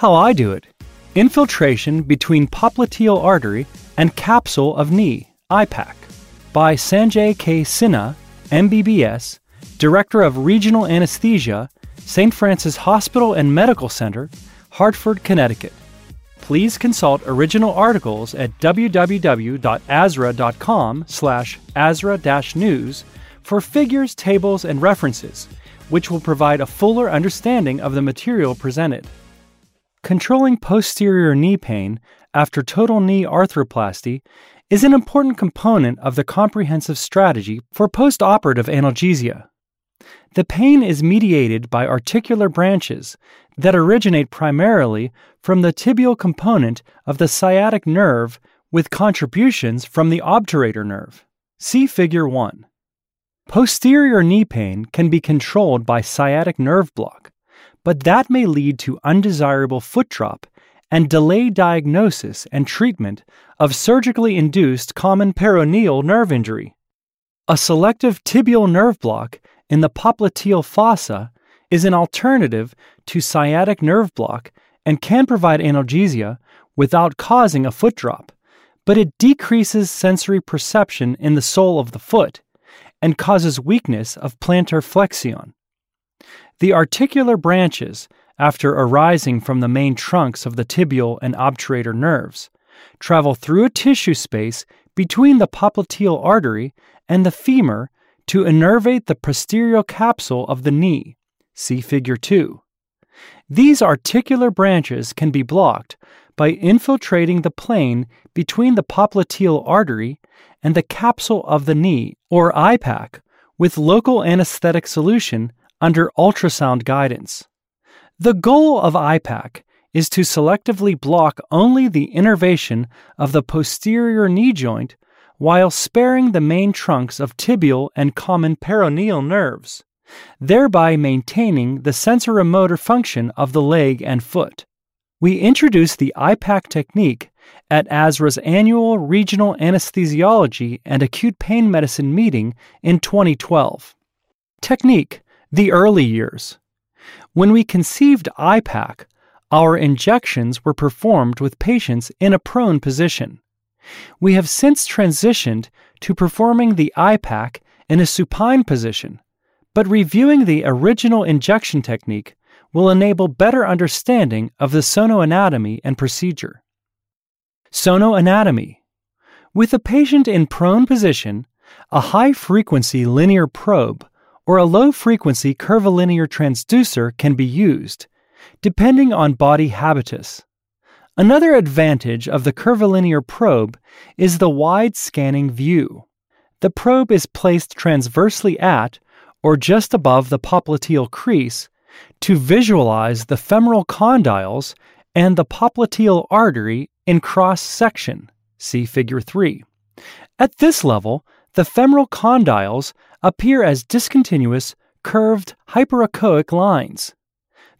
How I do it Infiltration between popliteal artery and capsule of knee, IPAC, by Sanjay K. Sinha, MBBS, Director of Regional Anesthesia, St. Francis Hospital and Medical Center, Hartford, Connecticut. Please consult original articles at www.asra.com slash asra-news for figures, tables, and references, which will provide a fuller understanding of the material presented. Controlling posterior knee pain after total knee arthroplasty is an important component of the comprehensive strategy for postoperative analgesia. The pain is mediated by articular branches that originate primarily from the tibial component of the sciatic nerve with contributions from the obturator nerve. See Figure 1. Posterior knee pain can be controlled by sciatic nerve block, but that may lead to undesirable foot drop and delay diagnosis and treatment of surgically induced common peroneal nerve injury. A selective tibial nerve block in the popliteal fossa is an alternative to sciatic nerve block and can provide analgesia without causing a foot drop, but it decreases sensory perception in the sole of the foot and causes weakness of plantar flexion. The articular branches, after arising from the main trunks of the tibial and obturator nerves, travel through a tissue space between the popliteal artery and the femur to innervate the posterior capsule of the knee. See Figure 2. These articular branches can be blocked by infiltrating the plane between the popliteal artery and the capsule of the knee, or IPAC, with local anesthetic solution under ultrasound guidance. The goal of IPAC is to selectively block only the innervation of the posterior knee joint while sparing the main trunks of tibial and common peroneal nerves, thereby maintaining the sensorimotor function of the leg and foot. We introduced the IPAC technique at ASRA's annual Regional Anesthesiology and Acute Pain Medicine meeting in 2012. Technique The Early Years. When we conceived IPAC, our injections were performed with patients in a prone position. We have since transitioned to performing the IPAC in a supine position, but reviewing the original injection technique will enable better understanding of the sonoanatomy and procedure. Sonoanatomy With a patient in prone position, a high frequency linear probe or a low frequency curvilinear transducer can be used, depending on body habitus. Another advantage of the curvilinear probe is the wide scanning view. The probe is placed transversely at or just above the popliteal crease to visualize the femoral condyles and the popliteal artery in cross section. See Figure 3. At this level, the femoral condyles appear as discontinuous, curved hyperechoic lines.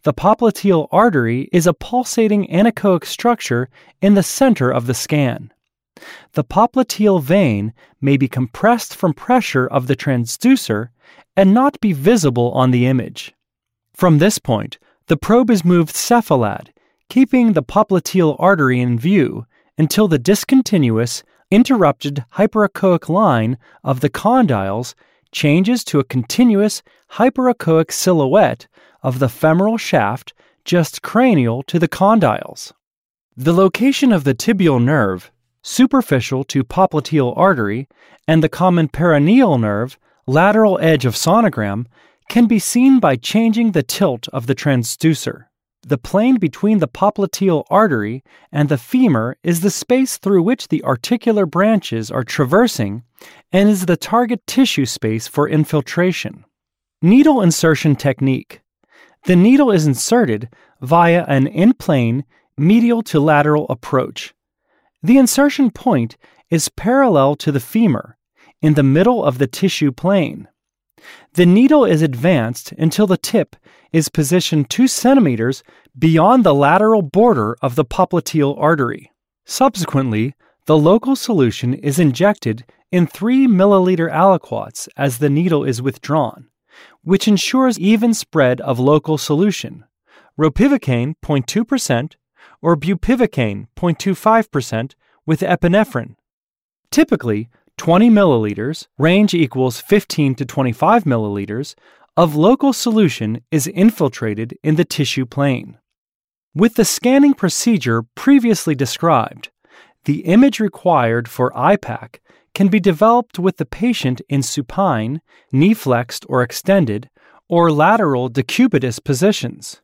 The popliteal artery is a pulsating anechoic structure in the center of the scan. The popliteal vein may be compressed from pressure of the transducer and not be visible on the image. From this point, the probe is moved cephalad, keeping the popliteal artery in view until the discontinuous, interrupted hyperechoic line of the condyles changes to a continuous hyperechoic silhouette of the femoral shaft just cranial to the condyles. The location of the tibial nerve, superficial to popliteal artery, and the common peroneal nerve, lateral edge of sonogram, can be seen by changing the tilt of the transducer. The plane between the popliteal artery and the femur is the space through which the articular branches are traversing and is the target tissue space for infiltration. Needle insertion technique. The needle is inserted via an in plane medial to lateral approach. The insertion point is parallel to the femur, in the middle of the tissue plane. The needle is advanced until the tip is positioned 2 centimeters beyond the lateral border of the popliteal artery. Subsequently, the local solution is injected in 3 milliliter aliquots as the needle is withdrawn which ensures even spread of local solution, ropivacaine 0.2%, or bupivacaine 0.25% with epinephrine. Typically, 20 milliliters, range equals 15 to 25 milliliters, of local solution is infiltrated in the tissue plane. With the scanning procedure previously described, the image required for IPAC can be developed with the patient in supine, knee flexed or extended, or lateral decubitus positions.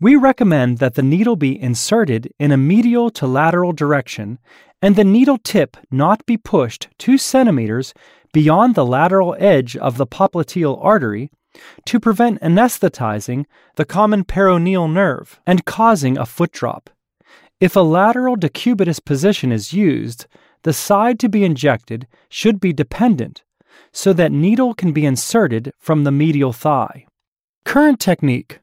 We recommend that the needle be inserted in a medial to lateral direction and the needle tip not be pushed 2 centimeters beyond the lateral edge of the popliteal artery to prevent anesthetizing the common peroneal nerve and causing a foot drop. If a lateral decubitus position is used, the side to be injected should be dependent so that needle can be inserted from the medial thigh. Current technique.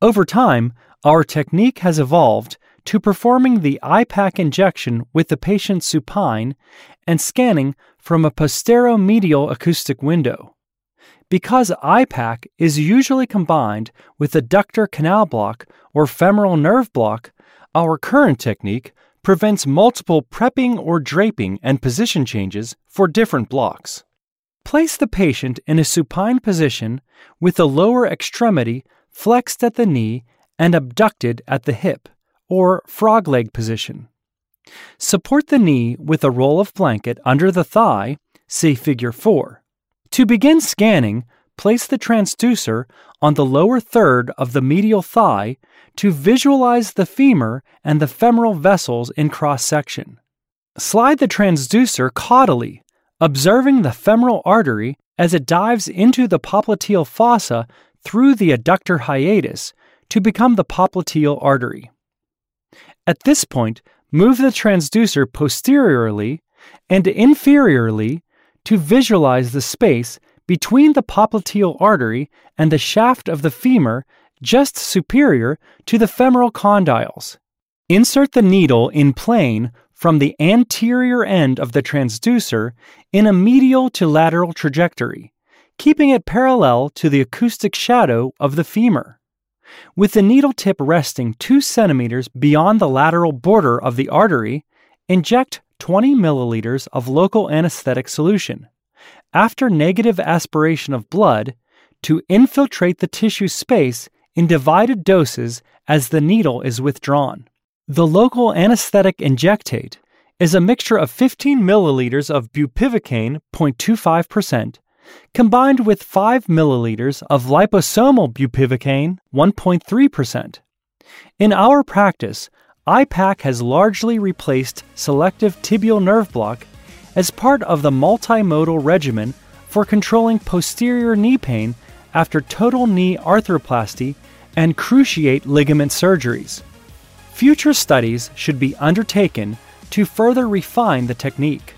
Over time, our technique has evolved to performing the IPAC injection with the patient supine and scanning from a posteromedial acoustic window. Because IPAC is usually combined with adductor canal block or femoral nerve block, our current technique prevents multiple prepping or draping and position changes for different blocks. Place the patient in a supine position with the lower extremity flexed at the knee and abducted at the hip, or frog leg position. Support the knee with a roll of blanket under the thigh, see Figure 4. To begin scanning, place the transducer on the lower third of the medial thigh to visualize the femur and the femoral vessels in cross section. Slide the transducer caudally, observing the femoral artery as it dives into the popliteal fossa through the adductor hiatus to become the popliteal artery. At this point, move the transducer posteriorly and inferiorly to visualize the space between the popliteal artery and the shaft of the femur just superior to the femoral condyles. Insert the needle in plane from the anterior end of the transducer in a medial to lateral trajectory, keeping it parallel to the acoustic shadow of the femur. With the needle tip resting 2 centimeters beyond the lateral border of the artery, inject 20 milliliters of local anesthetic solution. After negative aspiration of blood, to infiltrate the tissue space in divided doses as the needle is withdrawn. The local anesthetic injectate is a mixture of 15 milliliters of bupivacaine 0.25% combined with 5 milliliters of liposomal bupivacaine 1.3%. In our practice, IPAC has largely replaced selective tibial nerve block as part of the multimodal regimen for controlling posterior knee pain after total knee arthroplasty and cruciate ligament surgeries. Future studies should be undertaken to further refine the technique.